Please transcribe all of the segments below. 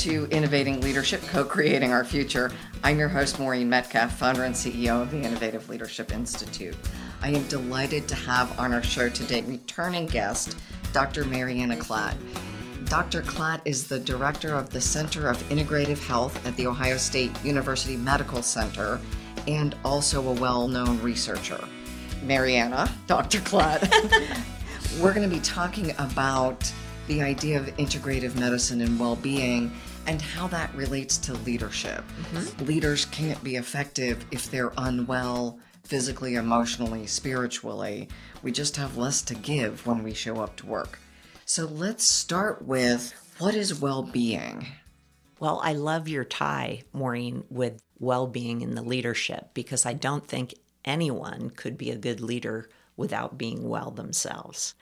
to Innovating Leadership, Co Creating Our Future. I'm your host, Maureen Metcalf, founder and CEO of the Innovative Leadership Institute. I am delighted to have on our show today returning guest, Dr. Maryanna Klatt. Dr. Klatt is the director of the Center of Integrative Health at The Ohio State University Medical Center and also a well known researcher. Maryanna, Dr. Klatt, we're going to be talking about the idea of integrative medicine and well being and how that relates to leadership. Mm-hmm. Leaders can't be effective if they're unwell physically, emotionally, spiritually. We just have less to give when we show up to work. So let's start with what is well being? Well, I love your tie, Maureen, with well being in the leadership because I don't think anyone could be a good leader without being well themselves.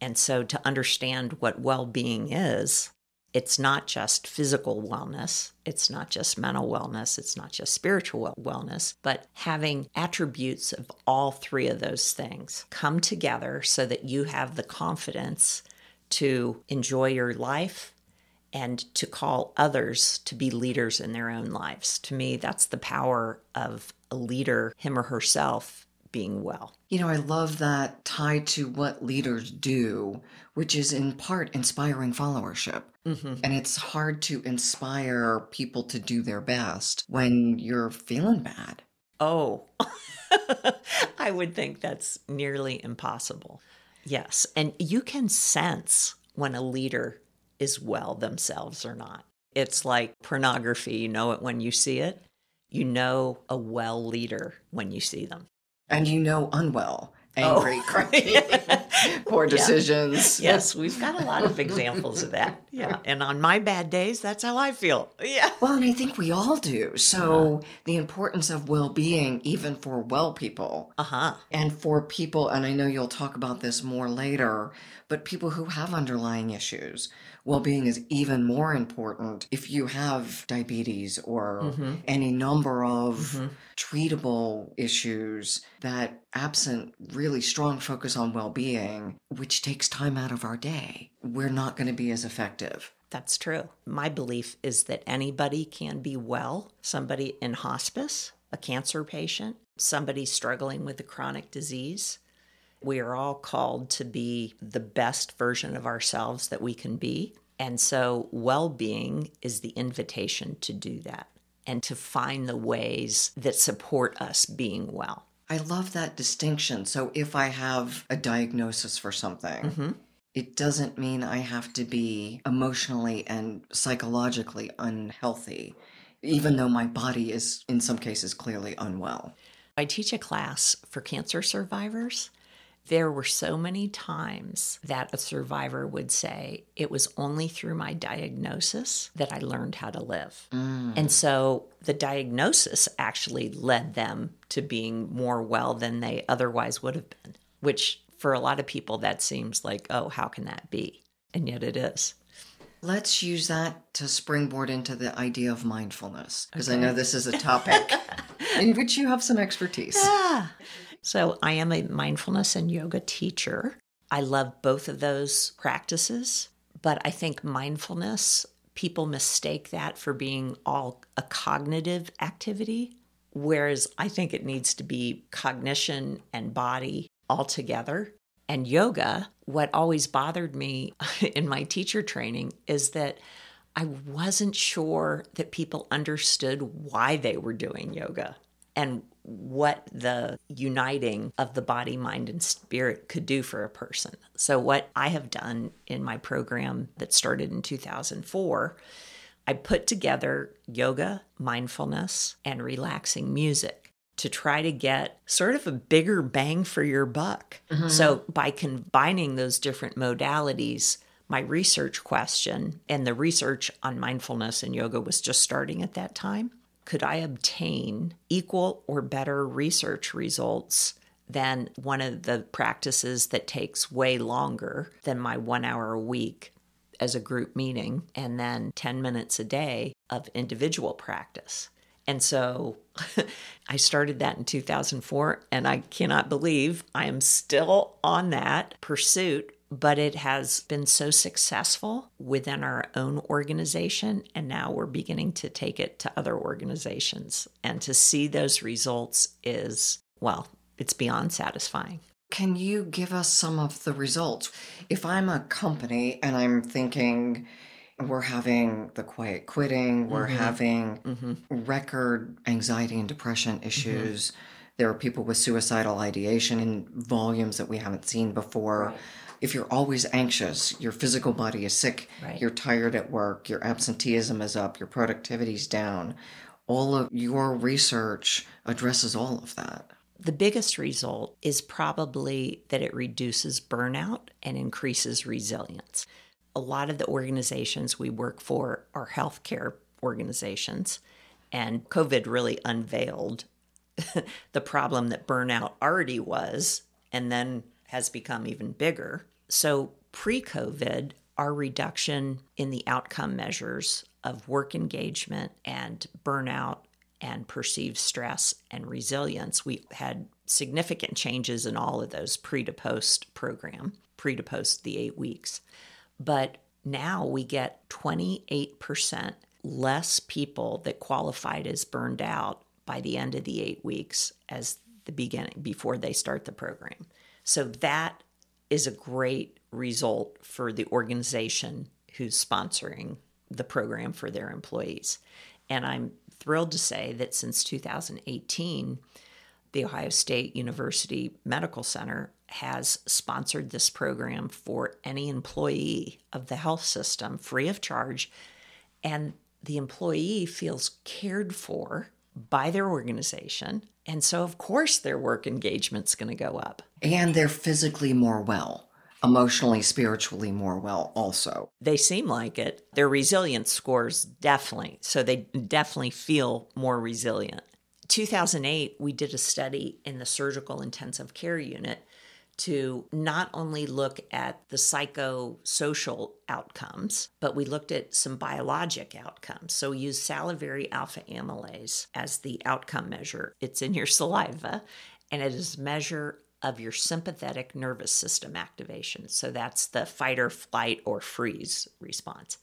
And so to understand what well being is, it's not just physical wellness, it's not just mental wellness, it's not just spiritual wellness, but having attributes of all three of those things come together so that you have the confidence to enjoy your life and to call others to be leaders in their own lives. To me, that's the power of a leader, him or herself, being well. You know, I love that tied to what leaders do, which is in part inspiring followership. Mm-hmm. And it's hard to inspire people to do their best when you're feeling bad. Oh, I would think that's nearly impossible. Yes. And you can sense when a leader is well themselves or not. It's like pornography. You know it when you see it. You know a well leader when you see them and you know unwell angry, oh. cranky, poor decisions. Yeah. Yes, we've got a lot of examples of that. Yeah. And on my bad days, that's how I feel. Yeah. Well, and I think we all do. So uh-huh. the importance of well being, even for well people. Uh huh. And for people, and I know you'll talk about this more later, but people who have underlying issues well being is even more important if you have diabetes or mm-hmm. any number of mm-hmm. treatable issues that absent really strong focus on well being, which takes time out of our day, we're not going to be as effective. That's true. My belief is that anybody can be well, somebody in hospice, a cancer patient, somebody struggling with a chronic disease we are all called to be the best version of ourselves that we can be. And so, well being is the invitation to do that and to find the ways that support us being well. I love that distinction. So, if I have a diagnosis for something, mm-hmm. it doesn't mean I have to be emotionally and psychologically unhealthy, even though my body is, in some cases, clearly unwell. I teach a class for cancer survivors, there were so many times that a survivor would say, It was only through my diagnosis that I learned how to live. Mm. And so the diagnosis actually led them to being more well than they otherwise would have been, which for a lot of people, that seems like, Oh, how can that be? And yet it is. Let's use that to springboard into the idea of mindfulness, because okay. I know this is a topic in which you have some expertise. Yeah. So I am a mindfulness and yoga teacher. I love both of those practices, but I think mindfulness, people mistake that for being all a cognitive activity, whereas I think it needs to be cognition and body all together. And yoga, what always bothered me in my teacher training is that I wasn't sure that people understood why they were doing yoga and what the uniting of the body, mind, and spirit could do for a person. So, what I have done in my program that started in 2004, I put together yoga, mindfulness, and relaxing music to try to get sort of a bigger bang for your buck. Mm-hmm. So, by combining those different modalities, my research question and the research on mindfulness and yoga was just starting at that time could I obtain equal or better research results than one of the practices that takes way longer than my one hour a week as a group meeting and then 10 minutes a day of individual practice? And so I started that in 2004, and I cannot believe I am still on that pursuit but it has been so successful within our own organization. And now we're beginning to take it to other organizations. And to see those results is, well, it's beyond satisfying. Can you give us some of the results? If I'm a company and I'm thinking, we're having the quiet quitting, we're mm-hmm. having mm-hmm. record anxiety and depression mm-hmm. issues. Mm-hmm. There are people with suicidal ideation in volumes that we haven't seen before. Right. If you're always anxious, your physical body is sick, right. you're tired at work, your absenteeism is up, your productivity's down. All of your research addresses all of that. The biggest result is probably that it reduces burnout and increases resilience. A lot of the organizations we work for are healthcare organizations, and COVID really unveiled the problem that burnout already was and then has become even bigger. So, pre COVID, our reduction in the outcome measures of work engagement and burnout and perceived stress and resilience. We had significant changes in all of those pre to post program, pre to post the eight weeks. But now we get 28% less people that qualified as burned out by the end of the eight weeks as the beginning before they start the program. So that is a great result for the organization who's sponsoring the program for their employees. And I'm thrilled to say that since 2018, the Ohio State University Medical Center has sponsored this program for any employee of the health system free of charge. And the employee feels cared for by their organization. And so, of course, their work engagement's going to go up. And they're physically more well emotionally, spiritually more well also. They seem like it. Their resilience scores definitely. So they definitely feel more resilient. 2008, we did a study in the surgical intensive care unit to not only look at the psychosocial outcomes, but we looked at some biologic outcomes. So we used salivary alpha amylase as the outcome measure. It's in your saliva, and it is a measure of your sympathetic nervous system activation. So that's the fight or flight or freeze response.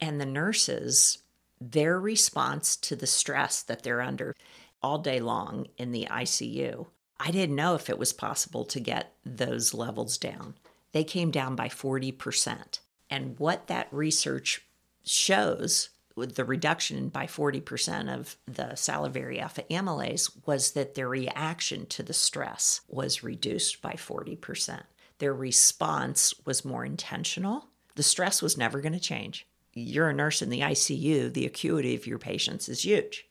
And the nurses, their response to the stress that they're under all day long in the ICU, I didn't know if it was possible to get those levels down. They came down by 40%. And what that research shows with the reduction by 40% of the salivary alpha amylase was that their reaction to the stress was reduced by 40%. Their response was more intentional. The stress was never going to change. You're a nurse in the ICU, the acuity of your patients is huge.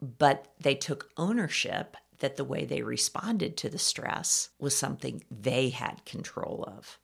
But they took ownership that the way they responded to the stress was something they had control of.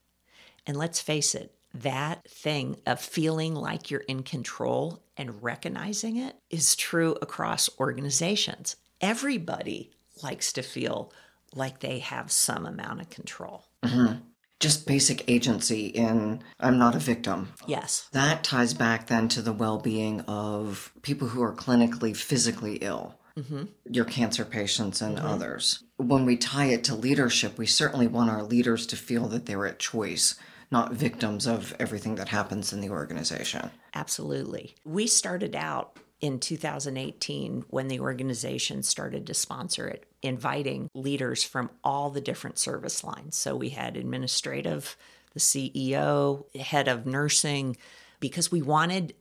And let's face it, that thing of feeling like you're in control and recognizing it is true across organizations. Everybody likes to feel like they have some amount of control. Mm-hmm. Just basic agency in I'm not a victim. Yes. That ties back then to the well being of people who are clinically, physically ill. Mm-hmm. Your cancer patients and mm-hmm. others. When we tie it to leadership, we certainly want our leaders to feel that they're at choice not victims of everything that happens in the organization. Absolutely. We started out in 2018 when the organization started to sponsor it, inviting leaders from all the different service lines. So we had administrative, the CEO, head of nursing, because we wanted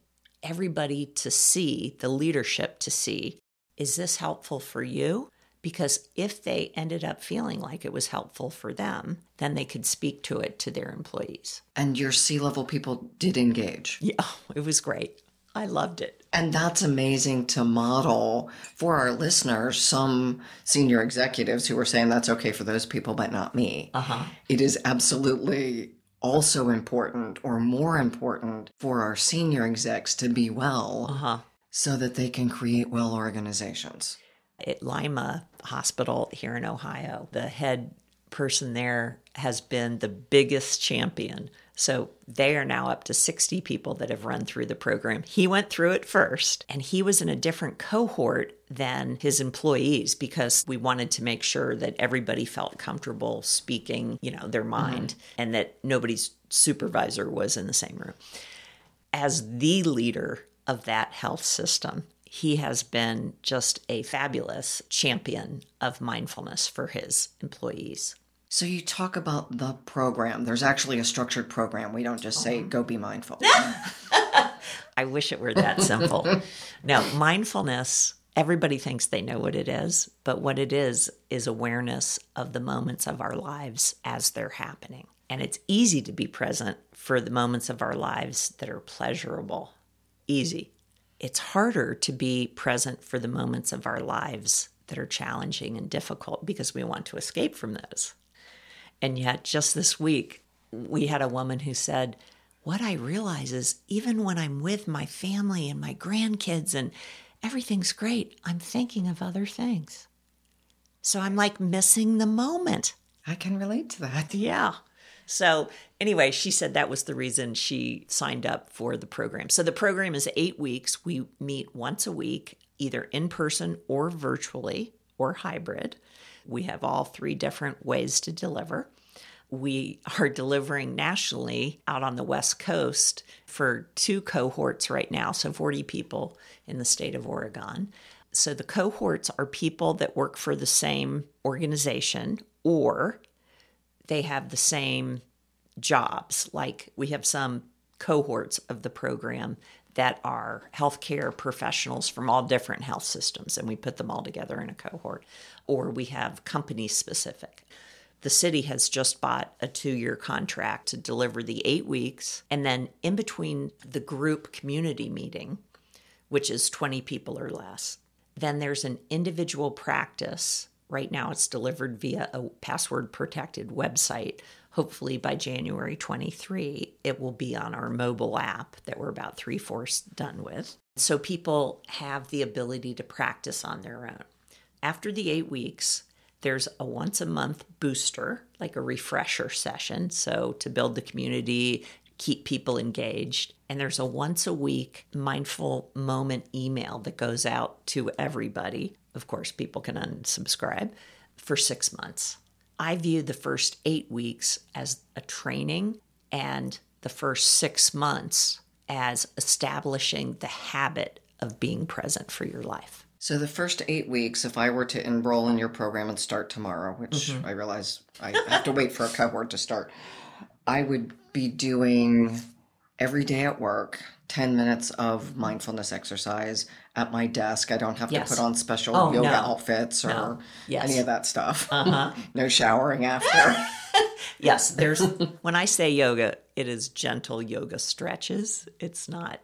everybody to see, the leadership to see, is this helpful for you? because if they ended up feeling like it was helpful for them, then they could speak to it to their employees. And your C level people did engage. Yeah, it was great. I loved it. And that's amazing to model for our listeners, some senior executives who are saying that's okay for those people, but not me. Uh-huh. It is absolutely also important or more important for our senior execs to be well uh-huh. So that they can create well organizations at Lima Hospital here in Ohio, the head person there has been the biggest champion. So they are now up to 60 people that have run through the program. He went through it first, and he was in a different cohort than his employees because we wanted to make sure that everybody felt comfortable speaking, you know, their mind mm-hmm. and that nobody's supervisor was in the same room. As the leader of that health system, he has been just a fabulous champion of mindfulness for his employees. So you talk about the program. There's actually a structured program. We don't just say, uh-huh. go be mindful. I wish it were that simple. no, mindfulness, everybody thinks they know what it is, but what it is is awareness of the moments of our lives as they're happening. And it's easy to be present for the moments of our lives that are pleasurable. Easy it's harder to be present for the moments of our lives that are challenging and difficult because we want to escape from those. And yet, just this week, we had a woman who said, What I realize is even when I'm with my family and my grandkids and everything's great, I'm thinking of other things. So I'm like missing the moment. I can relate to that. Yeah. So, anyway, she said that was the reason she signed up for the program. So, the program is eight weeks. We meet once a week, either in person or virtually or hybrid. We have all three different ways to deliver. We are delivering nationally out on the West Coast for two cohorts right now, so 40 people in the state of Oregon. So the cohorts are people that work for the same organization or they have the same jobs. Like we have some cohorts of the program that are healthcare professionals from all different health systems, and we put them all together in a cohort, or we have company specific. The city has just bought a two year contract to deliver the eight weeks, and then in between the group community meeting, which is 20 people or less, then there's an individual practice Right now, it's delivered via a password protected website. Hopefully, by January 23, it will be on our mobile app that we're about three fourths done with. So people have the ability to practice on their own. After the eight weeks, there's a once a month booster, like a refresher session. So, to build the community, keep people engaged. And there's a once a week mindful moment email that goes out to everybody of course, people can unsubscribe for six months. I view the first eight weeks as a training and the first six months as establishing the habit of being present for your life. So, the first eight weeks, if I were to enroll in your program and start tomorrow, which mm-hmm. I realize I have to wait for a cohort to start, I would be doing every day at work 10 minutes of mindfulness exercise at my desk. I don't have yes. to put on special oh, yoga no. outfits or no. yes. any of that stuff. Uh-huh. no showering after. yes, there's when I say yoga, it is gentle yoga stretches. It's not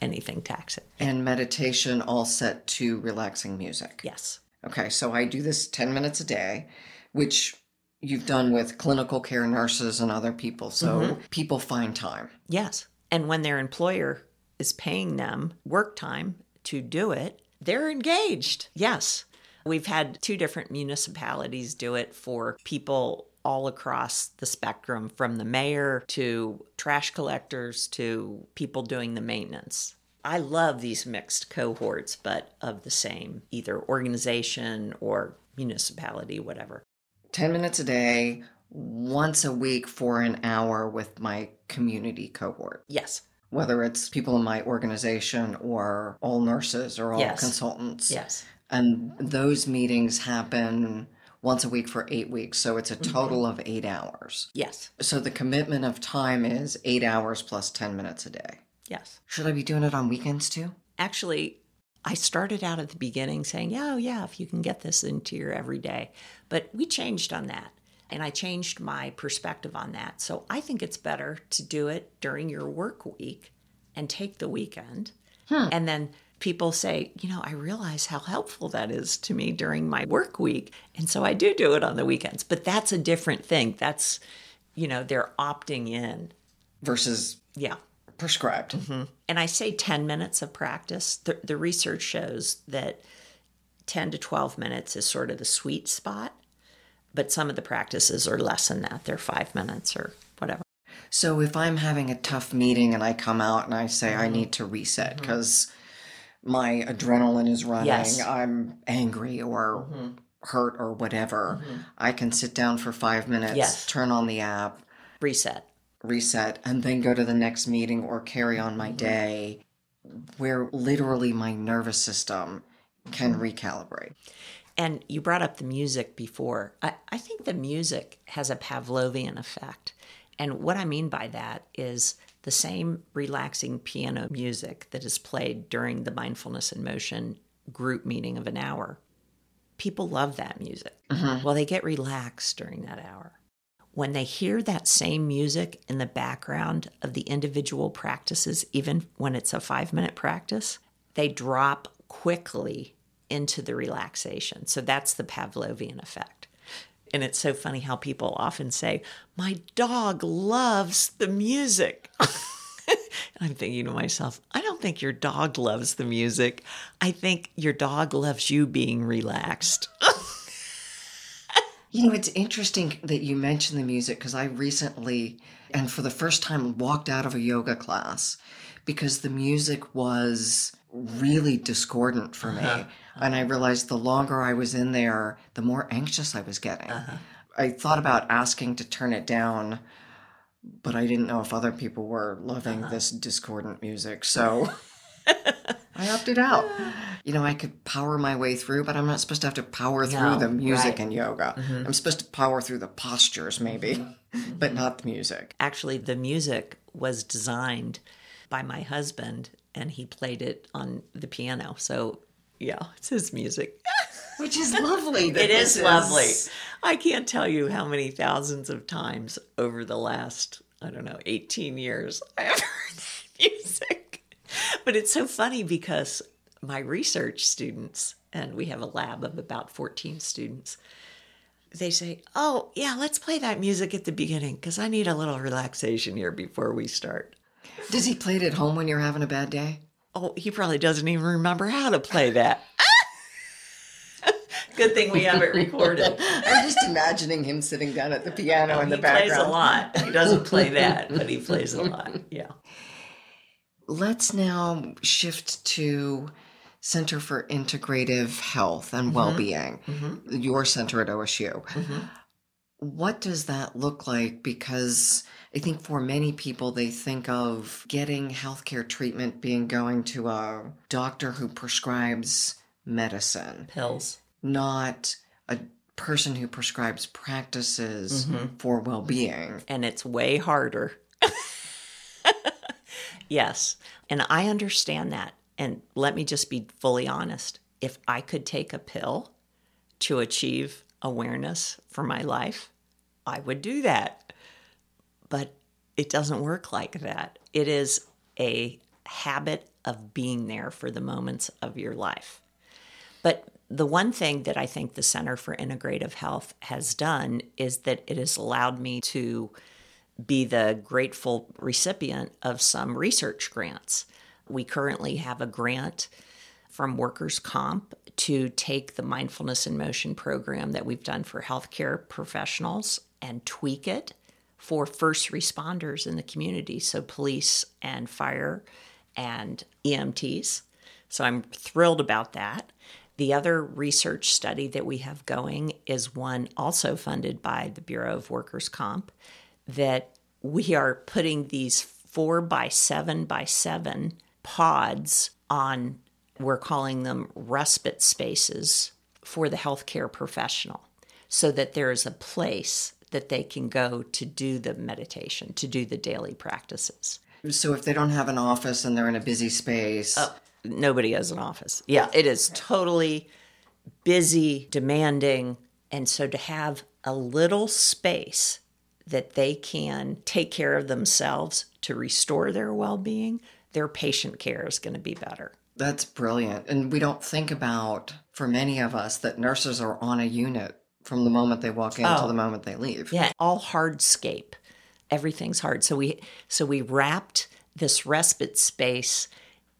anything taxing. And meditation all set to relaxing music. Yes. Okay, so I do this 10 minutes a day, which you've done with clinical care nurses and other people. So mm-hmm. people find time. Yes. And when their employer is paying them work time to do it, they're engaged. Yes. We've had two different municipalities do it for people all across the spectrum from the mayor to trash collectors to people doing the maintenance. I love these mixed cohorts, but of the same either organization or municipality, whatever. 10 minutes a day, once a week for an hour with my community cohort. Yes. Whether it's people in my organization or all nurses or all yes. consultants. Yes. And those meetings happen once a week for eight weeks. So it's a mm-hmm. total mm-hmm. of eight hours. Yes. So the commitment of time is eight hours plus 10 minutes a day. Yes. Should I be doing it on weekends too? Actually, I started out at the beginning saying, yeah, oh, yeah, if you can get this into your everyday. But we changed on that. And I changed my perspective on that. So I think it's better to do it during your work week and take the weekend. Hmm. And then people say, you know, I realize how helpful that is to me during my work week. And so I do do it on the weekends. But that's a different thing. That's, you know, they're opting in versus yeah prescribed. Mm-hmm. And I say 10 minutes of practice. The, the research shows that 10 to 12 minutes is sort of the sweet spot But some of the practices are less than that. They're five minutes or whatever. So if I'm having a tough meeting and I come out and I say Mm-hmm. I need to reset mm-hmm. because my adrenaline is running, Yes. I'm angry or mm-hmm. hurt or whatever, mm-hmm. I can sit down for five minutes, Yes. turn on the app, Reset. reset, and then go to the next meeting or carry on my day where literally my nervous system can recalibrate. And you brought up the music before. I, I think the music has a Pavlovian effect. And what I mean by that is the same relaxing piano music that is played during the mindfulness in motion group meeting of an hour. People love that music. Uh-huh. Well, they get relaxed during that hour. When they hear that same music in the background of the individual practices, even when it's a five minute practice, they drop quickly into the relaxation. So that's the Pavlovian effect. And it's so funny how people often say, My dog loves the music. I'm thinking to myself, I don't think your dog loves the music. I think your dog loves you being relaxed. You know, it's interesting that you mentioned the music because I recently, and for the first time, walked out of a yoga class because the music was really discordant for me. Uh-huh. And I uh-huh. realized the longer I was in there, the more anxious I was getting. Uh-huh. I thought about asking to turn it down, but I didn't know if other people were loving uh-huh. this discordant music. So I opted out. You know, I could power my way through, but I'm not supposed to have to power through No, the music right. in yoga. Mm-hmm. I'm supposed to power through the postures, maybe, mm-hmm. but mm-hmm. not the music. Actually, the music was designed by my husband and he played it on the piano. So, yeah, it's his music. Which is lovely. It is this lovely. I can't tell you how many thousands of times over the last, I don't know, 18 years I have heard that music. But it's so funny because my research students, and we have a lab of about 14 students, they say, Oh, yeah, let's play that music at the beginning because I need a little relaxation here before we start. Does he play it at home when you're having a bad day? Oh, he probably doesn't even remember how to play that. Good thing we have it recorded. I'm just imagining him sitting down at the piano oh, in the he background. plays a lot. He doesn't play that, but he plays a lot. Yeah. Let's now shift to Center for Integrative Health and mm-hmm. Well-being, mm-hmm. your center at OSU. Mm-hmm. What does that look like? Because I think for many people, they think of getting healthcare treatment being going to a doctor who prescribes medicine, Pills. not a person who prescribes practices mm-hmm. for well-being. And it's way harder. yes. And I understand that. And let me just be fully honest. If I could take a pill to achieve awareness for my life, I would do that. But it doesn't work like that. It is a habit of being there for the moments of your life. But the one thing that I think the Center for Integrative Health has done is that it has allowed me to be the grateful recipient of some research grants. We currently have a grant from Workers' Comp to take the Mindfulness in Motion program that we've done for healthcare professionals and tweak it for first responders in the community, so police and fire and EMTs. So I'm thrilled about that. The other research study that we have going is one also funded by the Bureau of Workers' Comp that we are putting these four by seven by seven pods on, we're calling them respite spaces for the healthcare professional so that there is a place that they can go to do the meditation, to do the daily practices. So if they don't have an office and they're in a busy space, oh, Nobody has an office. Yeah, it is totally busy, demanding. And so to have a little space that they can take care of themselves to restore their well being, their patient care is going to be better. That's brilliant. And we don't think about, for many of us, that nurses are on a unit from the moment they walk in to Oh. the moment they leave. Yeah, all hardscape. Everything's hard. So we so we wrapped this respite space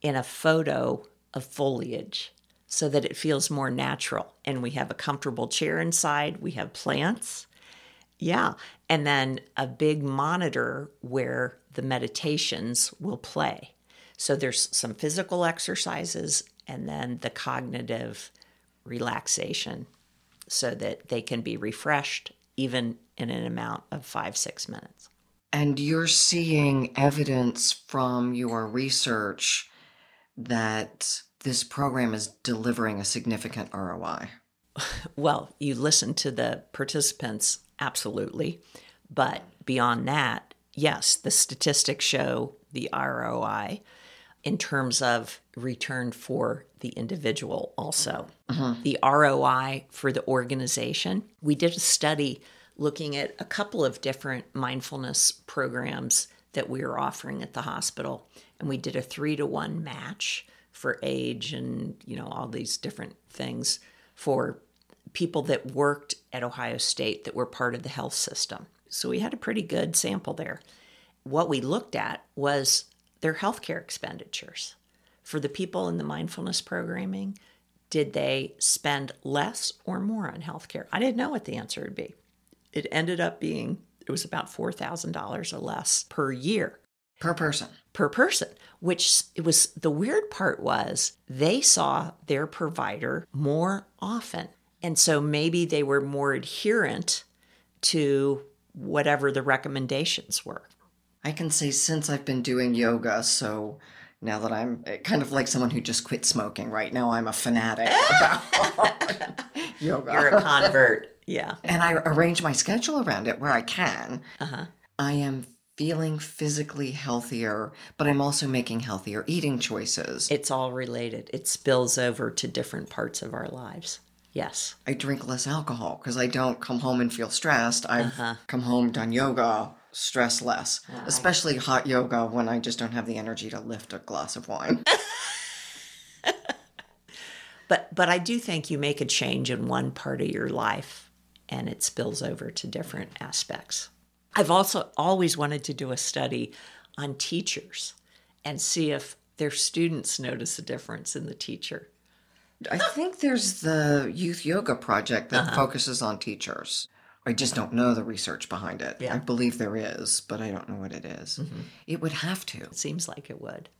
in a photo of foliage. so that it feels more natural. And we have a comfortable chair inside, we have plants. Yeah. And then a big monitor where the meditations will play. So there's some physical exercises and then the cognitive relaxation so that they can be refreshed even in an amount of five, six minutes. And you're seeing evidence from your research that this program is delivering a significant ROI. Well, you listen to the participants, absolutely. But beyond that, yes, the statistics show the ROI in terms of return for the individual also. Mm-hmm. The ROI for the organization. We did a study looking at a couple of different mindfulness programs that we were offering at the hospital and we did a 3 to 1 match for age and you know all these different things for people that worked at Ohio State that were part of the health system. So we had a pretty good sample there. What we looked at was their healthcare expenditures. For the people in the mindfulness programming, did they spend less or more on healthcare? I didn't know what the answer would be. It ended up being it was about $4,000 or less per year Per person. per person, which it was the weird part was they saw their provider more often. And so maybe they were more adherent to whatever the recommendations were. I can say since I've been doing yoga, so now that I'm eh, kind of like someone who just quit smoking, right now I'm a fanatic about yoga. You're a convert. Yeah. and I arrange my schedule around it where I can. Uh-huh. I am feeling physically healthier, but I'm also making healthier eating choices. It's all related. It spills over to different parts of our lives. Yes. I drink less alcohol because I don't come home and feel stressed. I've Uh-huh. come home, done yoga, stress less, especially hot yoga when I just don't have the energy to lift a glass of wine. But but I do think you make a change in one part of your life and it spills over to different aspects. I've also always wanted to do a study on teachers and see if their students notice a difference in the teacher. I think there's the youth yoga project that uh-huh. focuses on teachers. I just don't know the research behind it. Yeah. I believe there is, but I don't know what it is. Mm-hmm. It would have to. It seems like it would.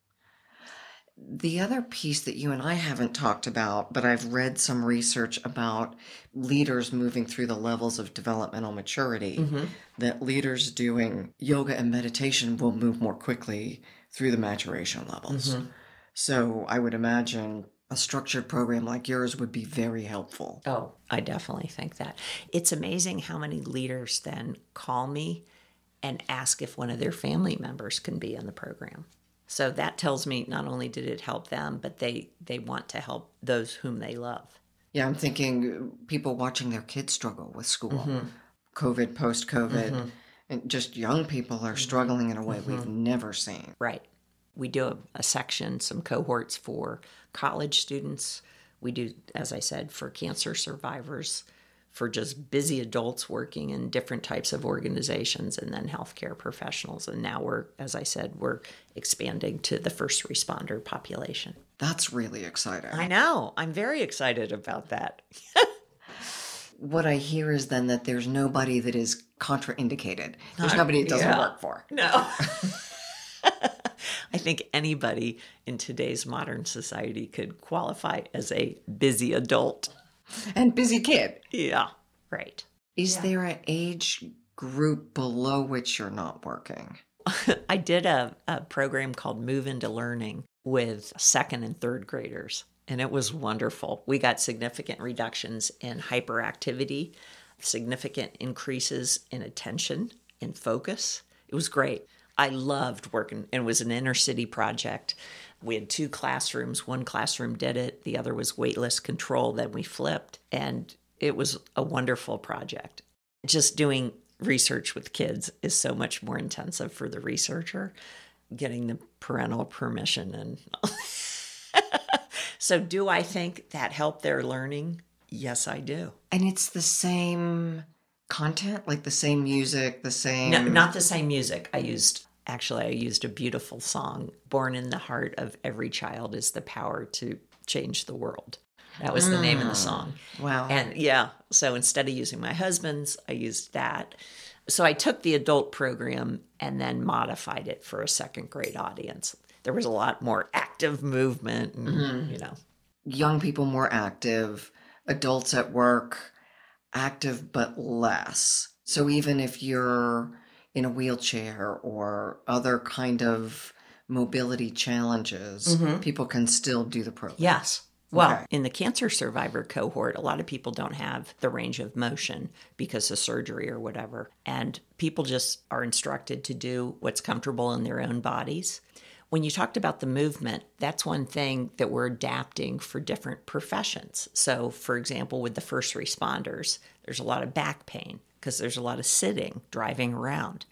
The other piece that you and I haven't talked about, but I've read some research about leaders moving through the levels of developmental maturity, mm-hmm. that leaders doing yoga and meditation will move more quickly through the maturation levels. Mm-hmm. So I would imagine a structured program like yours would be very helpful. Oh, I definitely think that. It's amazing how many leaders then call me and ask if one of their family members can be in the program. So that tells me not only did it help them, but they they want to help those whom they love. Yeah, I'm thinking people watching their kids struggle with school, mm-hmm. COVID, post COVID, mm-hmm. and just young people are mm-hmm. struggling in a way we've never seen. Right. We do a, a section, some cohorts for college students. We do, as I said, for cancer survivors, for just busy adults working in different types of organizations, and then healthcare professionals. And now we're, as I said, we're expanding to the first responder population. That's really exciting. I know. I'm very excited about that. what I hear is then that there's nobody that is contraindicated. There's nobody it doesn't yeah. work for. No. I think anybody in today's modern society could qualify as a busy adult. And busy kid. Yeah, right. Is there an age group below which you're not working? I did a, a program called Move into Learning with second and third graders, and it was wonderful. We got significant reductions in hyperactivity, significant increases in attention and focus. It was great. I loved working. It was an inner city project. We had two classrooms. One classroom did it, the other was waitlist control. Then we flipped, and it was a wonderful project. Just doing research with kids is so much more intensive for the researcher, getting the parental permission. And so, do I think that helped their learning? Yes, I do. And it's the same content, like the same music, the same. No, not the same music. I used actually I used a beautiful song, "Born in the Heart of Every Child is the Power to Change the World." That was the name of the mm. song. Wow. And yeah, so instead of using my husband's, I used that. So I took the adult program and then modified it for a second grade audience. There was a lot more active movement, and, mm-hmm. you know. Young people more active, adults at work active but less. So even if you're in a wheelchair or other kind of mobility challenges, mm-hmm. people can still do the program. Yes. Well, Okay. in the cancer survivor cohort, a lot of people don't have the range of motion because of surgery or whatever. And people just are instructed to do what's comfortable in their own bodies. When you talked about the movement, that's one thing that we're adapting for different professions. So, for example, with the first responders, there's a lot of back pain because there's a lot of sitting, driving around.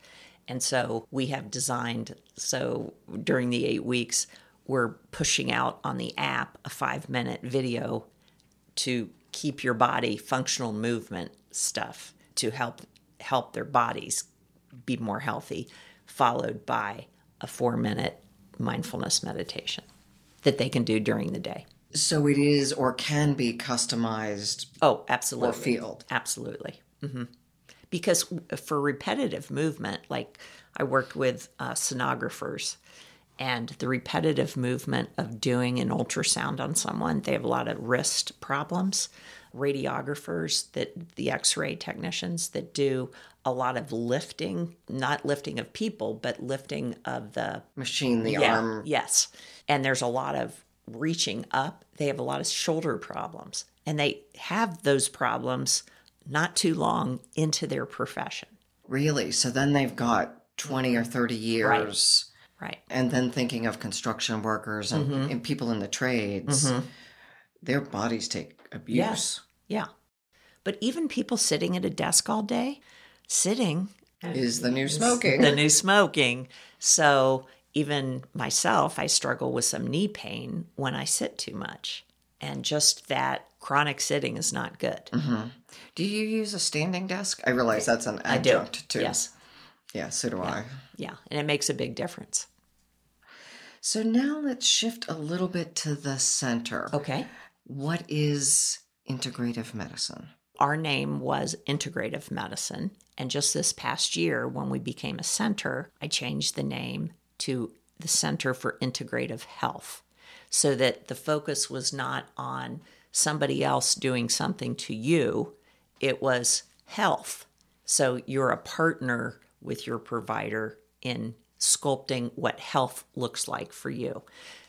And so we have designed so during the eight weeks, we're pushing out on the app a five minute video to keep your body functional movement stuff to help help their bodies be more healthy, followed by a four minute mindfulness meditation that they can do during the day. So it is or can be customized. Oh, absolutely. Or field. Absolutely. hmm Because for repetitive movement, like I worked with uh, sonographers, and the repetitive movement of doing an ultrasound on someone, they have a lot of wrist problems. Radiographers, that the x ray technicians that do a lot of lifting, not lifting of people, but lifting of the Machine the yeah, arm. Yes. And there's a lot of reaching up. They have a lot of shoulder problems. And they have those problems not too long into their profession. Really? So then they've got 20 or 30 years. Right. And then thinking of construction workers and, Mm-hmm. and people in the trades, their bodies take abuse. Yes. Yeah. But even people sitting at a desk all day, sitting Is the new smoking. the new smoking. So even myself, I struggle with some knee pain when I sit too much. And just that chronic sitting is not good. Mm-hmm. Do you use a standing desk? I realize that's an I do. adjunct too. Yes. Yeah, so do I. Yeah. And it makes a big difference. So now let's shift a little bit to the center. Okay. What is integrative medicine? Our name was Integrative Medicine. And just this past year, when we became a center, I changed the name to the Center for Integrative Health so that the focus was not on somebody else doing something to you, it was health. So you're a partner with your provider in sculpting what health looks like for you.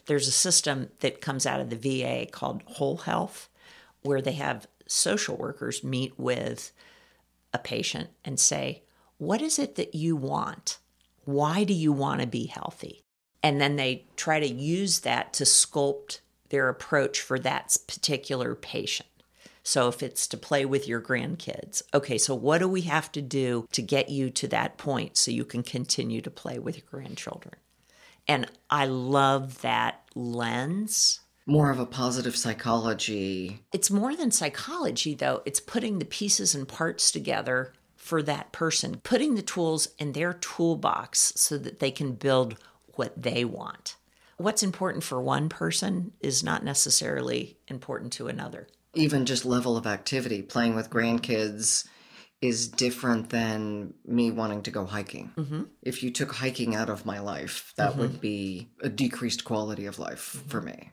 There's a system that comes out of the VA called Whole Health, where they have social workers meet with a patient and say, What is it that you want? Why do you want to be healthy? And then they try to use that to sculpt their approach for that particular patient. So if it's to play with your grandkids, okay, so what do we have to do to get you to that point so you can continue to play with your grandchildren? And I love that lens. More of a positive psychology. It's more than psychology, though. It's putting the pieces and parts together for that person, putting the tools in their toolbox so that they can build what they want. What's important for one person is not necessarily important to another. Even just level of activity, playing with grandkids is different than me wanting to go hiking. Mm-hmm. If you took hiking out of my life, that would be a decreased quality of life Mm-hmm. for me.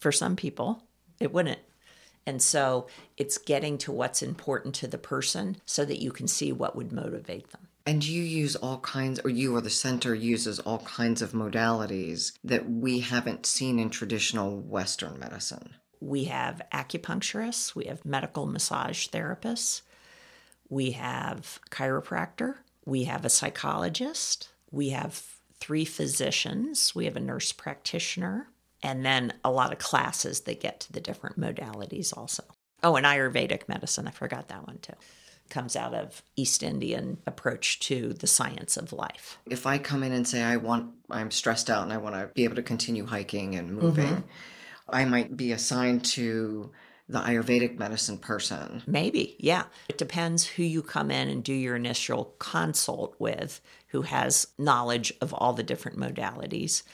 For some people, it wouldn't. And so it's getting to what's important to the person so that you can see what would motivate them. And you use all kinds, or you or the center uses all kinds of modalities that we haven't seen in traditional Western medicine. We have acupuncturists, we have medical massage therapists, we have chiropractor, we have a psychologist, we have three physicians, we have a nurse practitioner, and then a lot of classes that get to the different modalities also. Oh, and Ayurvedic medicine, I forgot that one too. Comes out of East Indian approach to the science of life. If I come in and say I want, I'm stressed out and I want to be able to continue hiking and mm-hmm. moving, I might be assigned to the Ayurvedic medicine person. Maybe, yeah. It depends who you come in and do your initial consult with, who has knowledge of all the different modalities.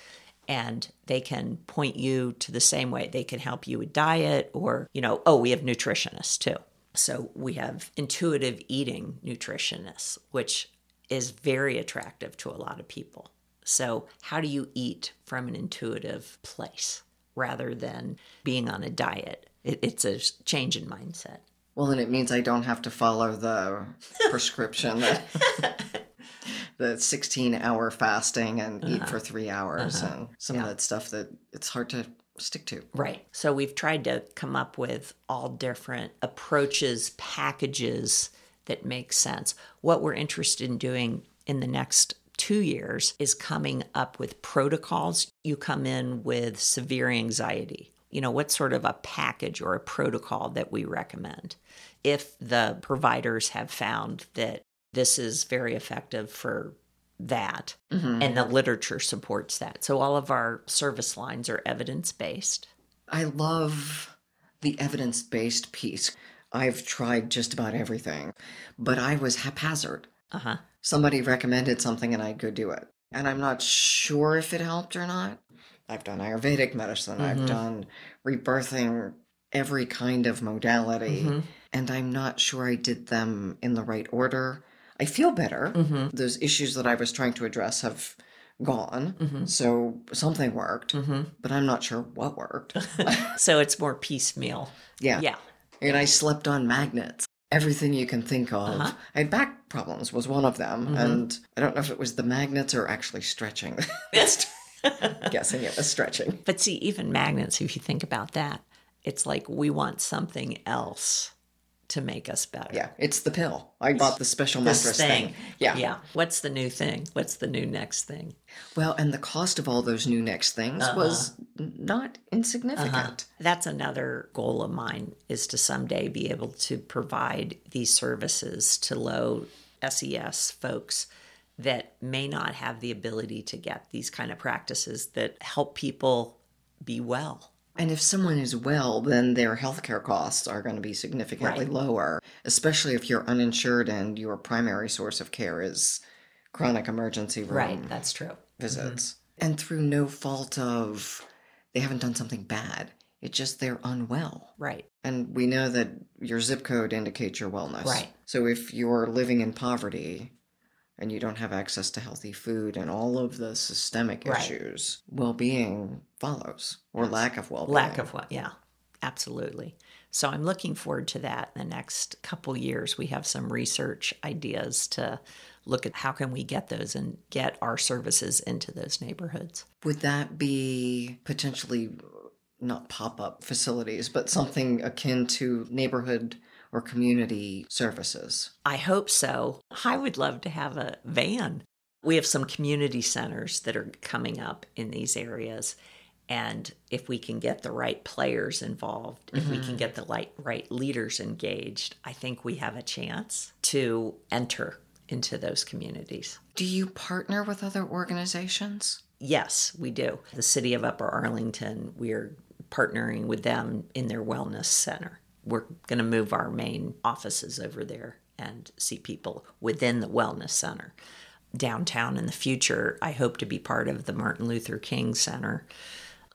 And they can point you to the same way. They can help you with diet or, you know, oh, we have nutritionists too. So we have intuitive eating nutritionists, which is very attractive to a lot of people. So, how do you eat from an intuitive place rather than being on a diet? It, it's a change in mindset. Well, and it means I don't have to follow the prescription that the 16 hour fasting and uh-huh. eat for three hours uh-huh. and some yeah. of that stuff that it's hard to stick to. Right. So we've tried to come up with all different approaches, packages that make sense. What we're interested in doing in the next two years is coming up with protocols. You come in with severe anxiety. You know, what sort of a package or a protocol that we recommend? If the providers have found that this is very effective for that, mm-hmm. and the literature supports that. So all of our service lines are evidence based. I love the evidence based piece. I've tried just about everything, but I was haphazard. Uh huh. Somebody recommended something and I'd go do it. And I'm not sure if it helped or not. I've done Ayurvedic medicine, mm-hmm. I've done rebirthing, every kind of modality, mm-hmm. and I'm not sure I did them in the right order. I feel better. Mm-hmm. Those issues that I was trying to address have gone. Mm-hmm. So something worked, mm-hmm. but I'm not sure what worked. so it's more piecemeal. Yeah. Yeah. And I slept on magnets. Everything you can think of. Uh-huh. I had back problems was one of them. Mm-hmm. And I don't know if it was the magnets or actually stretching. Guessing it was stretching. But see, even magnets, if you think about that, it's like we want something else to make us better. Yeah, it's the pill. I bought the special this mattress thing. thing. Yeah. Yeah. What's the new thing? What's the new next thing? Well, and the cost of all those new next things uh-huh. was not insignificant. Uh-huh. That's another goal of mine is to someday be able to provide these services to low SES folks that may not have the ability to get these kind of practices that help people be well. And if someone is well, then their healthcare costs are going to be significantly right. lower, especially if you're uninsured and your primary source of care is chronic emergency room. Right, that's true. Visits. Mm-hmm. And through no fault of they haven't done something bad. It's just they're unwell. Right. And we know that your zip code indicates your wellness. Right. So if you're living in poverty, and you don't have access to healthy food and all of the systemic right. issues, well being follows or yes. lack of well being. Lack of what, yeah, absolutely. So I'm looking forward to that in the next couple years. We have some research ideas to look at how can we get those and get our services into those neighborhoods. Would that be potentially not pop-up facilities, but something akin to neighborhood or community services? I hope so. I would love to have a van. We have some community centers that are coming up in these areas. And if we can get the right players involved, mm-hmm. if we can mm-hmm. get the right, right leaders engaged, I think we have a chance to enter into those communities. Do you partner with other organizations? Yes, we do. The city of Upper Arlington, we're partnering with them in their wellness center we're going to move our main offices over there and see people within the wellness center. Downtown in the future, I hope to be part of the Martin Luther King Center.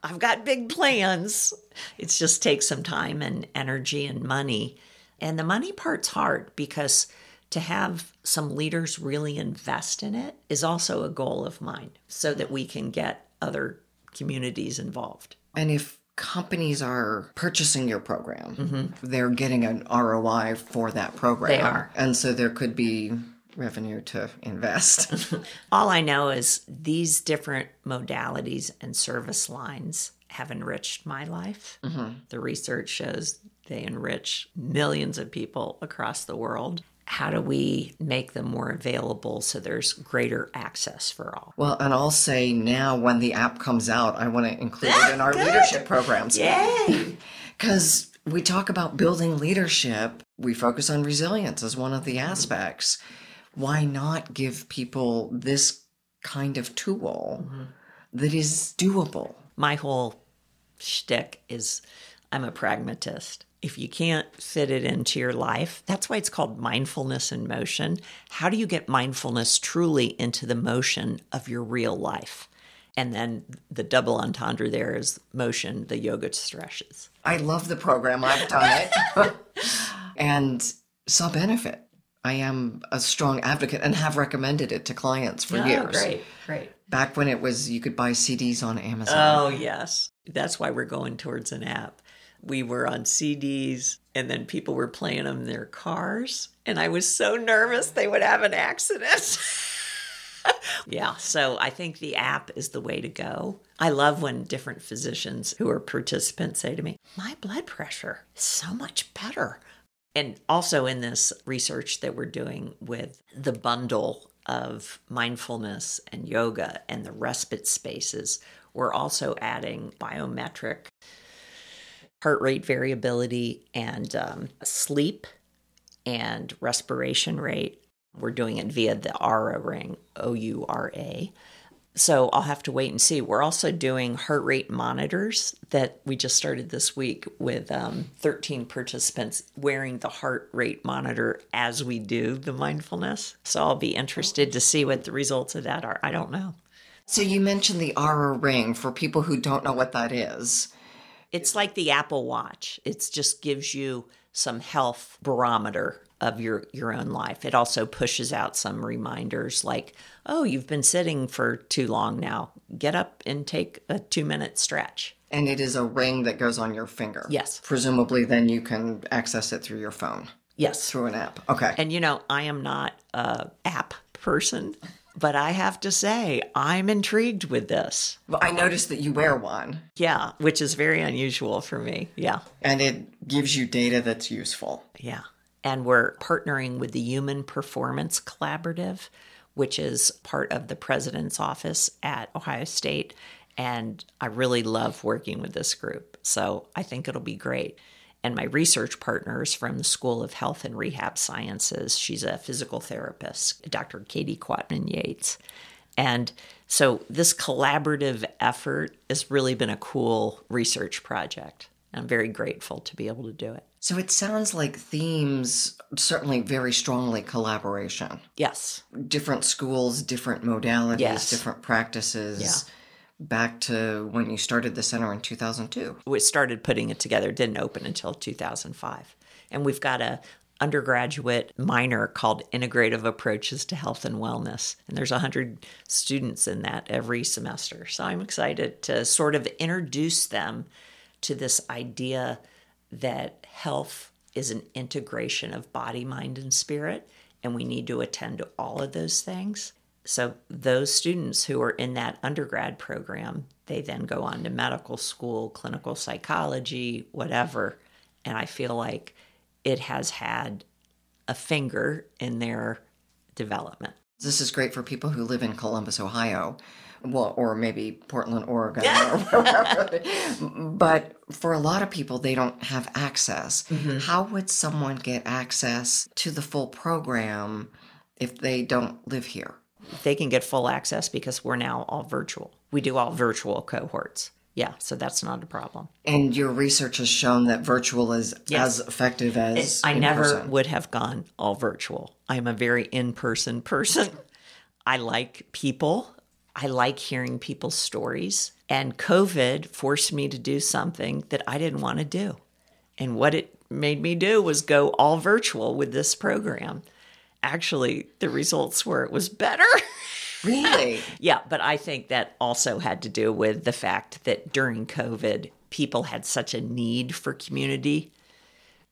I've got big plans. It just takes some time and energy and money. And the money part's hard because to have some leaders really invest in it is also a goal of mine so that we can get other communities involved. And if companies are purchasing your program, mm-hmm. they're getting an ROI for that program. They are. And so there could be revenue to invest. All I know is these different modalities and service lines have enriched my life. Mm-hmm. The research shows they enrich millions of people across the world how do we make them more available so there's greater access for all? Well, and I'll say now when the app comes out, I want to include it in our good. leadership programs. Yay! Because we talk about building leadership, we focus on resilience as one of the aspects. Why not give people this kind of tool mm-hmm. that is doable? My whole shtick is I'm a pragmatist if you can't fit it into your life, that's why it's called mindfulness in motion. How do you get mindfulness truly into the motion of your real life? And then the double entendre there is motion, the yoga stretches. I love the program. I've done it and saw benefit. I am a strong advocate and have recommended it to clients for Oh, years. great, great. Back when it was you could buy CDs on Amazon. Oh, yes. That's why we're going towards an app. We were on CDs and then people were playing them in their cars. And I was so nervous they would have an accident. yeah, so I think the app is the way to go. I love when different physicians who are participants say to me, My blood pressure is so much better. And also in this research that we're doing with the bundle of mindfulness and yoga and the respite spaces, we're also adding biometric heart rate variability and um, sleep and respiration rate. We're doing it via the Oura ring, O U R A. So I'll have to wait and see. We're also doing heart rate monitors that we just started this week with um, 13 participants wearing the heart rate monitor as we do the mindfulness. So I'll be interested to see what the results of that are. I don't know. So you mentioned the Oura ring for people who don't know what that is. It's like the Apple Watch. It just gives you some health barometer of your your own life. It also pushes out some reminders like, "Oh, you've been sitting for too long now. Get up and take a 2-minute stretch." And it is a ring that goes on your finger. Yes. Presumably then you can access it through your phone, Yes. through an app. Okay. And you know, I am not a app person, but I have to say, I'm intrigued with this. Well, I noticed that you wear one Yeah, which is very unusual for me. Yeah. and it gives you data that's useful. Yeah. And we're partnering with the Human Performance Collaborative, which is part of the president's office at Ohio State. And I really love working with this group. So I think it'll be great. And my research partners from the School of Health and Rehab Sciences. She's a physical therapist, Dr. Katie Quatman Yates. And so this collaborative effort has really been a cool research project. I'm very grateful to be able to do it. So it sounds like themes certainly very strongly collaboration. Yes. Different schools, different modalities, Yes. different practices. Back to when you started the center in 2002. we started putting it together. Didn't open until 2005 and we've got a undergraduate minor called integrative approaches to health and wellness. And there's 100 students in that every semester. So i'm excited to sort of introduce them to this idea that health is an integration of body mind and spirit and we need to attend to all of those things so those students who are in that undergrad program, they then go on to medical school, clinical psychology, whatever. And I feel like it has had a finger in their development. This is great for people who live in Columbus, Ohio. Well, or maybe Portland, Oregon, or wherever. But for a lot of people, they don't have access. Mm-hmm. How would someone get access to the full program if they don't live here? They can get full access because we're now all virtual. We do all virtual cohorts. Yeah, so that's not a problem. And your research has shown that virtual is Yes. as effective as I never person. would have gone all virtual. I'm a very in person person. I like people, I like hearing people's stories. And COVID forced me to do something that I didn't want to do. And what it made me do was go all virtual with this program. Actually, the results were it was better. Really? Yeah, but I think that also had to do with the fact that during COVID, people had such a need for community.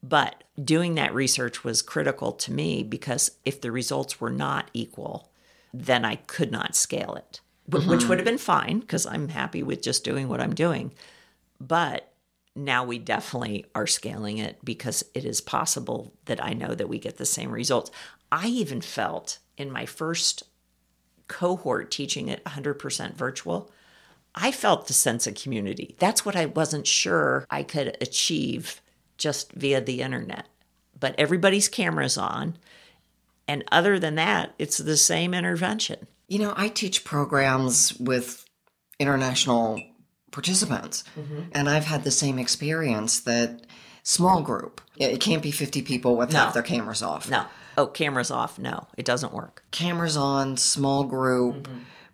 But doing that research was critical to me because if the results were not equal, then I could not scale it, wh- which mm-hmm. would have been fine because I'm happy with just doing what I'm doing. But now we definitely are scaling it because it is possible that I know that we get the same results. I even felt in my first cohort teaching it 100% virtual, I felt the sense of community. That's what I wasn't sure I could achieve just via the internet. But everybody's camera's on. And other than that, it's the same intervention. You know, I teach programs with international participants, mm-hmm. and I've had the same experience that small group, it can't be 50 people with half their cameras off. No. Oh, camera's off. No, it doesn't work. Cameras on, small group,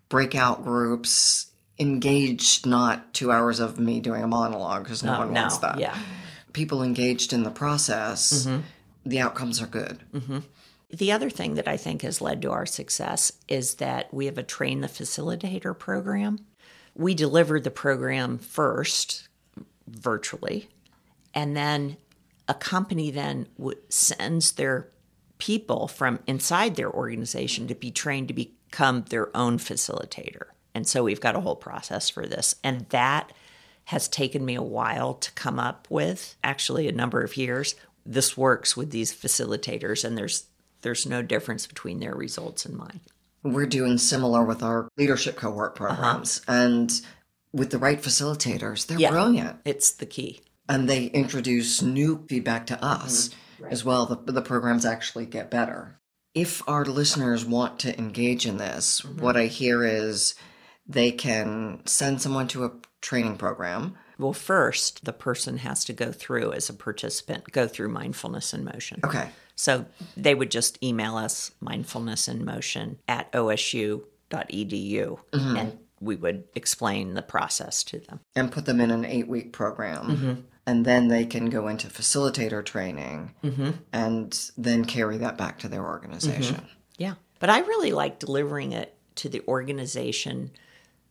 breakout groups. engaged, not two hours of me doing a monologue because no, Oh, one no, wants that. yeah. People engaged in the process, Mm-hmm. the outcomes are good. The other thing that I think has led to our success is that we have a train the facilitator program. We delivered the program first virtually, and then a company then w- sends their people from inside their organization to be trained to become their own facilitator. And so we've got a whole process for this. And that has taken me a while to come up with, actually a number of years. This works with these facilitators and there's there's no difference between their results and mine. We're doing similar with our leadership cohort programs. And with the right facilitators, they're Yeah. brilliant. It's the key. And they introduce new feedback to us Mm-hmm. As well. The, the programs actually get better. If our listeners want to engage in this, Mm-hmm. what I hear is they can send someone to a training program. Well, first, the person has to go through as a participant, go through mindfulness in motion. Okay. So they would just email us mindfulness in motion at osu.edu and we would explain the process to them. and put them in an eight week program. Mm-hmm. And then they can go into facilitator training Mm-hmm. and then carry that back to their organization. Yeah. But I really like delivering it to the organization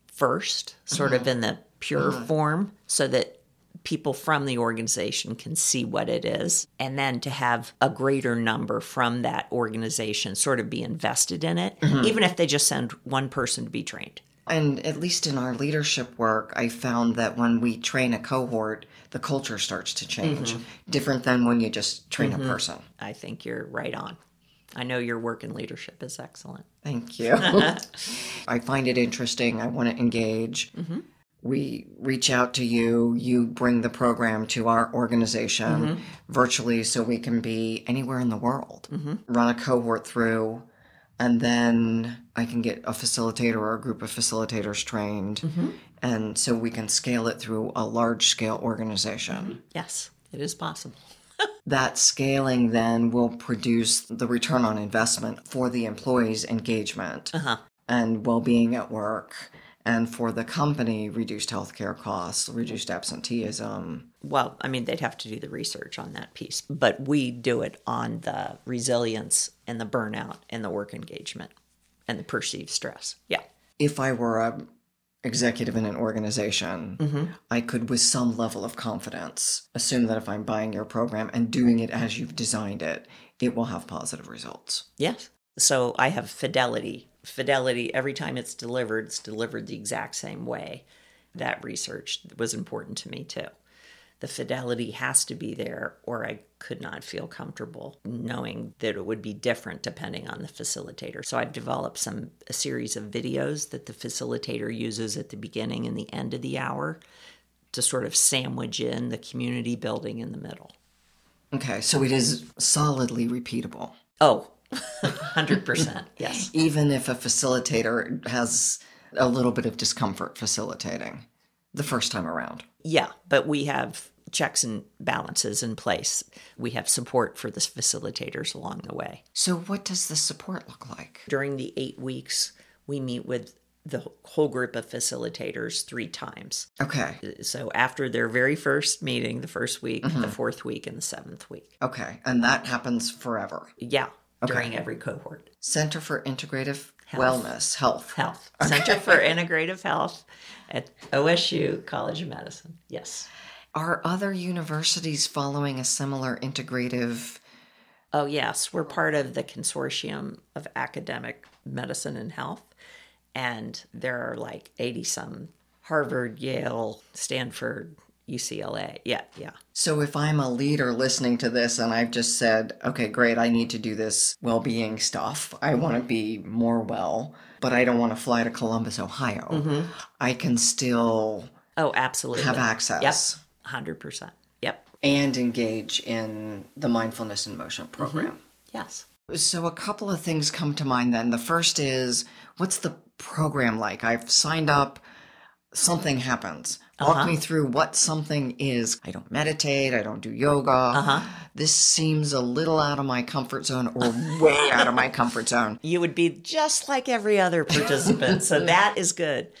first, sort of in the pure form, so that people from the organization can see what it is. And then to have a greater number from that organization sort of be invested in it, even if they just send one person to be trained. And at least in our leadership work, I found that when we train a cohort, the culture starts to change. Mm-hmm. Different than when you just train a mm-hmm. person. I think you're right on. I know your work in leadership is excellent. Thank you. I find it interesting. I want to engage. Mm-hmm. We reach out to you. You bring the program to our organization mm-hmm. virtually so we can be anywhere in the world. Run a cohort through, and then I can get a facilitator or a group of facilitators trained. Mm-hmm. And so we can scale it through a large scale organization. Mm-hmm. Yes, it is possible. That scaling then will produce the return on investment for the employee's engagement uh-huh. and well being at work. And for the company, reduced healthcare costs, reduced absenteeism. Well, I mean, they'd have to do the research on that piece, but we do it on the resilience and the burnout and the work engagement and the perceived stress. Yeah. If I were a executive in an organization, mm-hmm. I could, with some level of confidence, assume that if I'm buying your program and doing it as you've designed it, it will have positive results. Yes. So I have fidelity. Fidelity, every time it's delivered, it's delivered the exact same way. That research was important to me too. The fidelity has to be there, or I could not feel comfortable knowing that it would be different depending on the facilitator. So I've developed some a series of videos that the facilitator uses at the beginning and the end of the hour to sort of sandwich in the community building in the middle. Okay, so it is solidly repeatable. Oh, 100%. yes. even if a facilitator has a little bit of discomfort facilitating the first time around. Yeah, but we have checks and balances in place. We have support for the facilitators along the way. So, what does the support look like? During the eight weeks, we meet with the whole group of facilitators three times. Okay, So after their very first meeting, the first week, the mm-hmm. fourth week, and the seventh week. okay, and that happens forever. Yeah, during every cohort. Center for Integrative Health. Wellness, Health. Health Center for Integrative Health at OSU College of Medicine. Yes. Are other universities following a similar integrative? Oh, yes. We're part of the consortium of academic medicine and health. And there are like 80 some Harvard, Yale, Stanford, UCLA. Yeah, yeah. So, if I'm a leader listening to this and I've just said, okay, great, I need to do this well being stuff, I want to be more well, but I don't want to fly to Columbus, Ohio, mm-hmm. I can still Oh, absolutely. have access. Yep. 100%. Yep. and engage in the mindfulness in motion mm-hmm. program. Yes. So, a couple of things come to mind then. The first is what's the program like? I've signed up, something happens. Walk me through what something is. I don't meditate, I don't do yoga. Uh-huh. This seems a little out of my comfort zone or way out of my comfort zone. You would be just like every other participant. so that is good.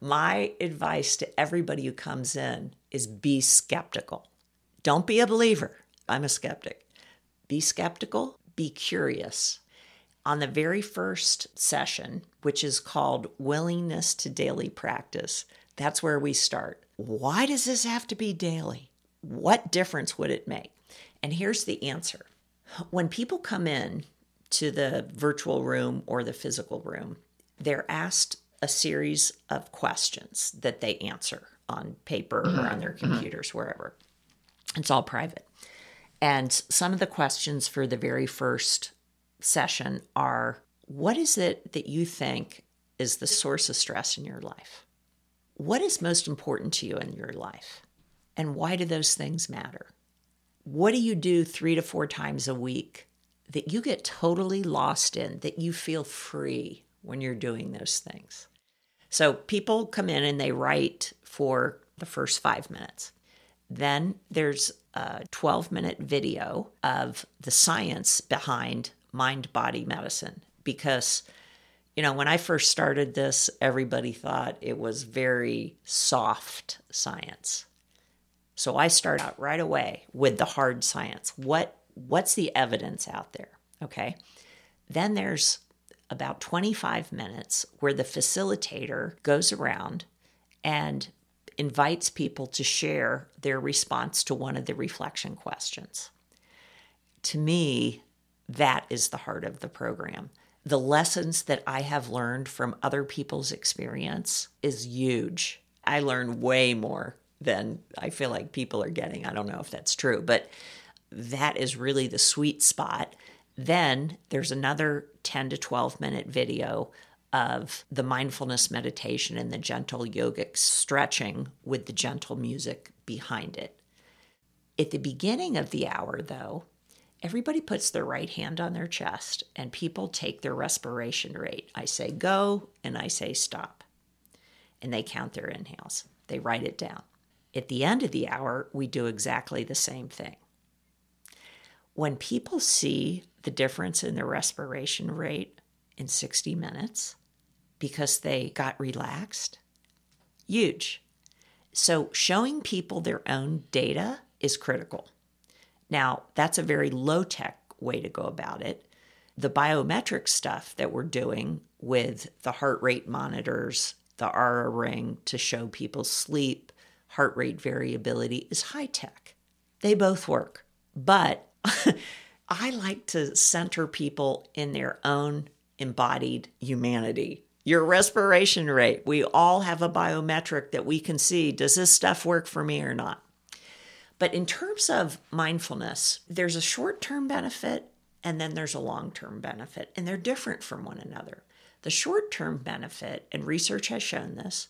my advice to everybody who comes in is be skeptical. Don't be a believer. I'm a skeptic. Be skeptical, be curious. On the very first session, which is called Willingness to Daily Practice, that's where we start. Why does this have to be daily? What difference would it make? And here's the answer. When people come in to the virtual room or the physical room, they're asked a series of questions that they answer on paper or on their mm-hmm. Mm-hmm. computers, wherever. It's all private. And some of the questions for the very first session are What is it that you think is the source of stress in your life? What is most important to you in your life? And why do those things matter? What do you do three to four times a week that you get totally lost in, that you feel free when you're doing those things? So people come in and they write for the first five minutes. Then there's a 12 minute video of the science behind mind body medicine because you know, when I first started this, everybody thought it was very soft science. So I start out right away with the hard science. What what's the evidence out there? Okay. Then there's about 25 minutes where the facilitator goes around and invites people to share their response to one of the reflection questions. To me, that is the heart of the program. The lessons that I have learned from other people's experience is huge. I learn way more than I feel like people are getting. I don't know if that's true, but that is really the sweet spot. Then there's another 10 to 12 minute video of the mindfulness meditation and the gentle yogic stretching with the gentle music behind it. At the beginning of the hour, though, everybody puts their right hand on their chest and people take their respiration rate. I say go and I say stop. And they count their inhales, they write it down. At the end of the hour, we do exactly the same thing. When people see the difference in their respiration rate in 60 minutes, because they got relaxed. Huge. So, showing people their own data is critical. Now, that's a very low tech way to go about it. The biometric stuff that we're doing with the heart rate monitors, the Oura ring to show people's sleep, heart rate variability is high tech. They both work. But I like to center people in their own embodied humanity your respiration rate. We all have a biometric that we can see. Does this stuff work for me or not? But in terms of mindfulness, there's a short term benefit and then there's a long term benefit, and they're different from one another. The short term benefit, and research has shown this,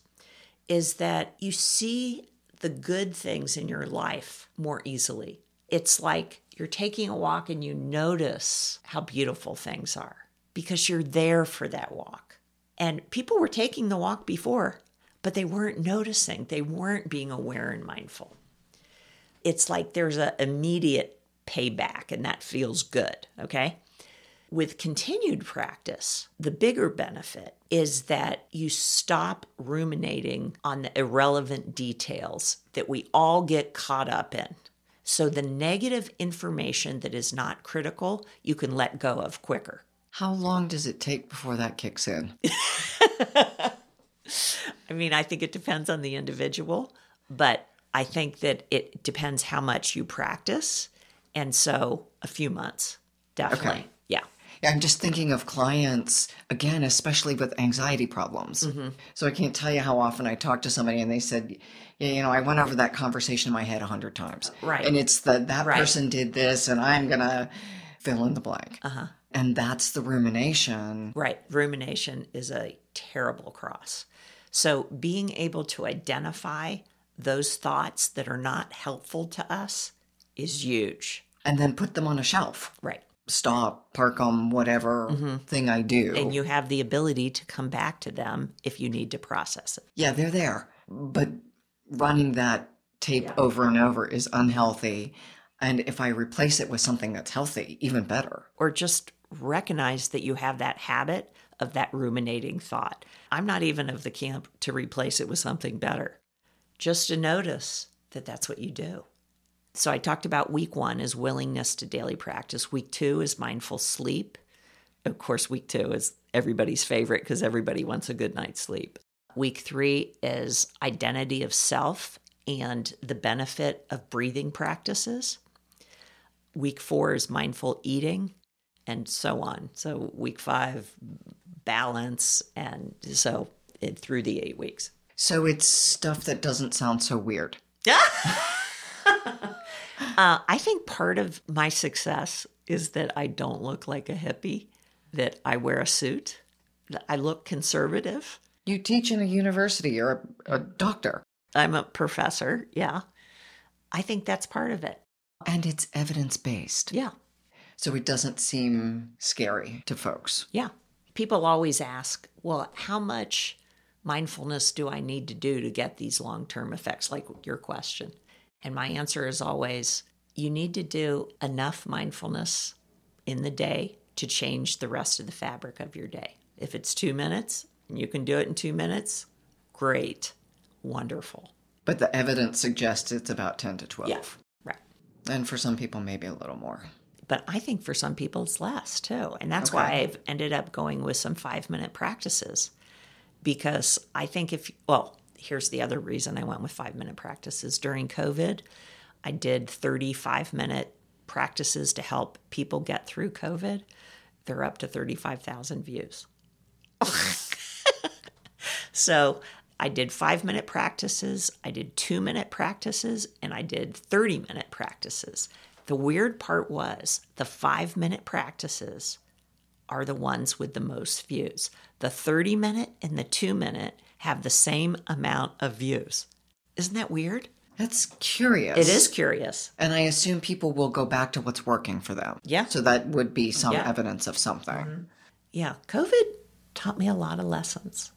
is that you see the good things in your life more easily. It's like you're taking a walk and you notice how beautiful things are because you're there for that walk. And people were taking the walk before, but they weren't noticing. They weren't being aware and mindful. It's like there's an immediate payback, and that feels good. Okay. With continued practice, the bigger benefit is that you stop ruminating on the irrelevant details that we all get caught up in. So, the negative information that is not critical, you can let go of quicker. How long does it take before that kicks in? I mean, I think it depends on the individual, but I think that it depends how much you practice. And so a few months, definitely. Okay. Yeah. Yeah, I'm just thinking of clients, again, especially with anxiety problems. Mm-hmm. So I can't tell you how often I talk to somebody and they said, yeah, you know, I went over that conversation in my head a hundred times. Right. And it's the that right. person did this and I'm going to fill in the blank. Uh-huh. And that's the rumination. Right. Rumination is a terrible cross. So being able to identify those thoughts that are not helpful to us is huge. And then put them on a shelf. Right. Stop, park them, whatever mm-hmm. thing I do. And you have the ability to come back to them if you need to process it. Yeah, they're there. But running that tape yeah. over and over is unhealthy. And if I replace it with something that's healthy, even better. Or just recognize that you have that habit of that ruminating thought. I'm not even of the camp to replace it with something better, just to notice that that's what you do. So I talked about week one is willingness to daily practice. Week two is mindful sleep. Of course, week two is everybody's favorite because everybody wants a good night's sleep. Week three is identity of self and the benefit of breathing practices. Week four is mindful eating and so on. So, week five, balance. And so, it, through the eight weeks. So, it's stuff that doesn't sound so weird. Uh, I think part of my success is that I don't look like a hippie, that I wear a suit, that I look conservative. You teach in a university, you're a, a doctor. I'm a professor, yeah. I think that's part of it. And it's evidence based. Yeah, So it doesn't seem scary to folks. yeah. People always ask, well, how much mindfulness do I need to do to get these long term effects, like your question? And my answer is always, you need to do enough mindfulness in the day to change the rest of the fabric of your day. If it's two minutes and you can do it in two minutes, great, wonderful. But the evidence suggests it's about 10 to 12. Yeah, right. And for some people, maybe a little more. But I think for some people it's less too. And that's why I've ended up going with some five minute practices. Because I think if, well, here's the other reason I went with five minute practices. During COVID, I did 35 minute practices to help people get through COVID. They're up to 35,000 views. so I did five minute practices, I did two minute practices, and I did 30 minute practices. The weird part was the five minute practices are the ones with the most views. The 30 minute and the two minute have the same amount of views. Isn't that weird? That's curious. It is curious. And I assume people will go back to what's working for them. Yeah. So that would be some Yeah. evidence of something. Mm-hmm. Yeah, COVID taught me a lot of lessons.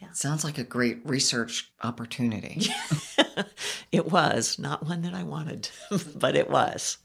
Yeah. Sounds like a great research opportunity. It was not one that I wanted, but it was.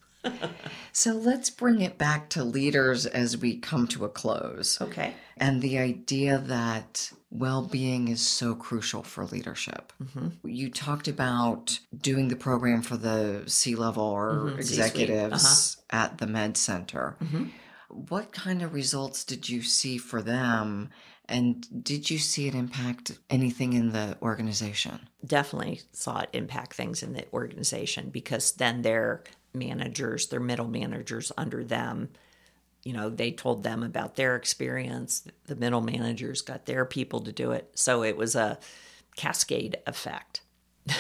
So let's bring it back to leaders as we come to a close. Okay. And the idea that well being is so crucial for leadership. Mm-hmm. You talked about doing the program for the C level or Mhm, executives Uh-huh. at the Med Center. Mhm. What kind of results did you see for them? And did you see it impact anything in the organization? Definitely saw it impact things in the organization because then their managers, their middle managers under them, you know, they told them about their experience. The middle managers got their people to do it. So it was a cascade effect.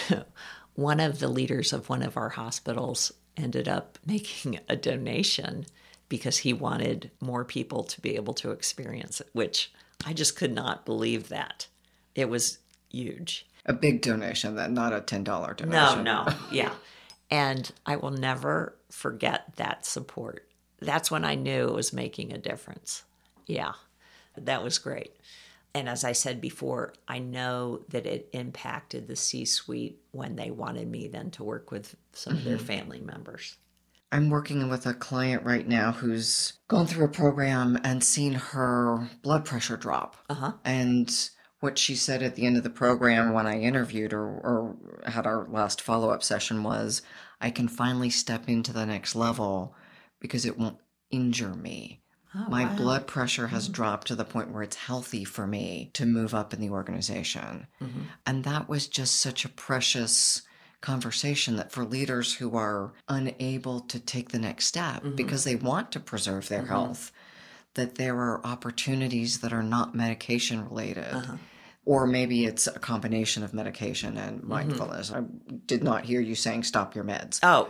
one of the leaders of one of our hospitals ended up making a donation because he wanted more people to be able to experience it, which I just could not believe that. It was huge. A big donation, that not a $10 donation. No, no, yeah. And I will never forget that support. That's when I knew it was making a difference. Yeah, that was great. And as I said before, I know that it impacted the C suite when they wanted me then to work with some of their family members. I'm working with a client right now who's gone through a program and seen her blood pressure drop. Uh huh. And what she said at the end of the program when I interviewed her or had our last follow up session was I can finally step into the next level because it won't injure me. Oh, My wow. blood pressure has dropped to the point where it's healthy for me to move up in the organization. Mhm. And that was just such a precious conversation that for leaders who are unable to take the next step Mhm. because they want to preserve their Mhm. health, that there are opportunities that are not medication related. Uh-huh. Or maybe it's a combination of medication Mm-hmm. and mindfulness. I did not hear you saying stop your meds. Oh,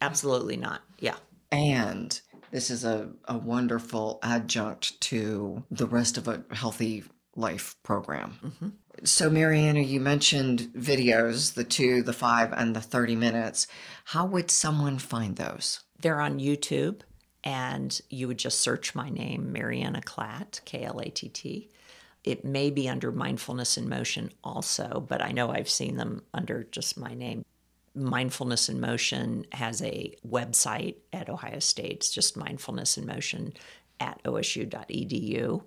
absolutely not. Yeah. And this is a, a wonderful adjunct to the rest of a healthy life program. hmm So, Maryanna, you mentioned videos the two, the five, and the 30 minutes. How would someone find those? They're on YouTube, and you would just search my name, Maryanna Klatt, K L A T T. It may be under Mindfulness in Motion also, but I know I've seen them under just my name. Mindfulness in Motion has a website at Ohio State. It's just Mindfulness in Motion at osu.edu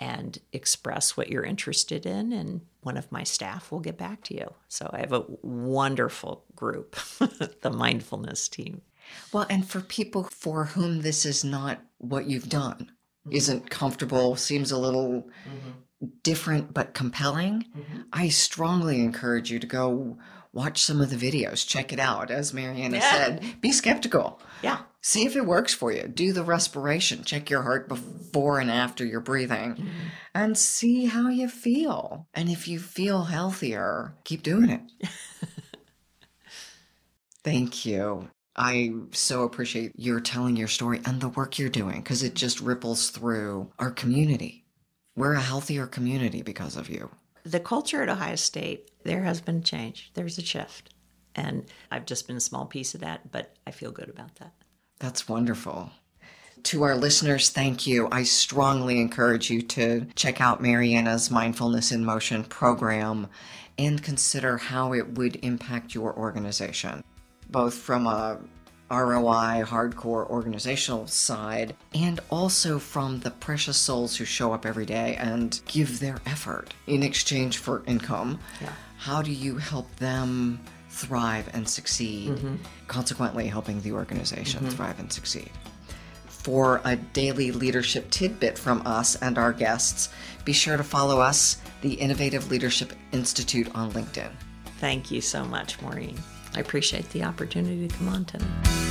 and express what you're interested in, and one of my staff will get back to you. So I have a wonderful group, the mindfulness team. Well, and for people for whom this is not what you've done, mm-hmm. isn't comfortable, seems a little mm-hmm. Different but compelling, mm-hmm. I strongly encourage you to go watch some of the videos, check it out. As Maryanna yeah. said, be skeptical. Yeah. See if it works for you. Do the respiration. Check your heart before and after you're breathing mm-hmm. and see how you feel. And if you feel healthier, keep doing it. Thank you. I so appreciate your telling your story and the work you're doing because it just ripples through our community. We're a healthier community because of you. The culture at Ohio State, there has been change. There's a shift. And I've just been a small piece of that, but I feel good about that. That's wonderful. To our listeners, thank you. I strongly encourage you to check out Maryanna's Mindfulness in Motion program and consider how it would impact your organization, both from a ROI, hardcore organizational side, and also from the precious souls who show up every day and give their effort in exchange for income. Yeah. How do you help them thrive and succeed, mm-hmm. consequently, helping the organization mm-hmm. thrive and succeed. For a daily leadership tidbit from us and our guests, be sure to follow us, the Innovative Leadership Institute, on LinkedIn. Thank you so much, Maureen. I appreciate the opportunity to come on tonight.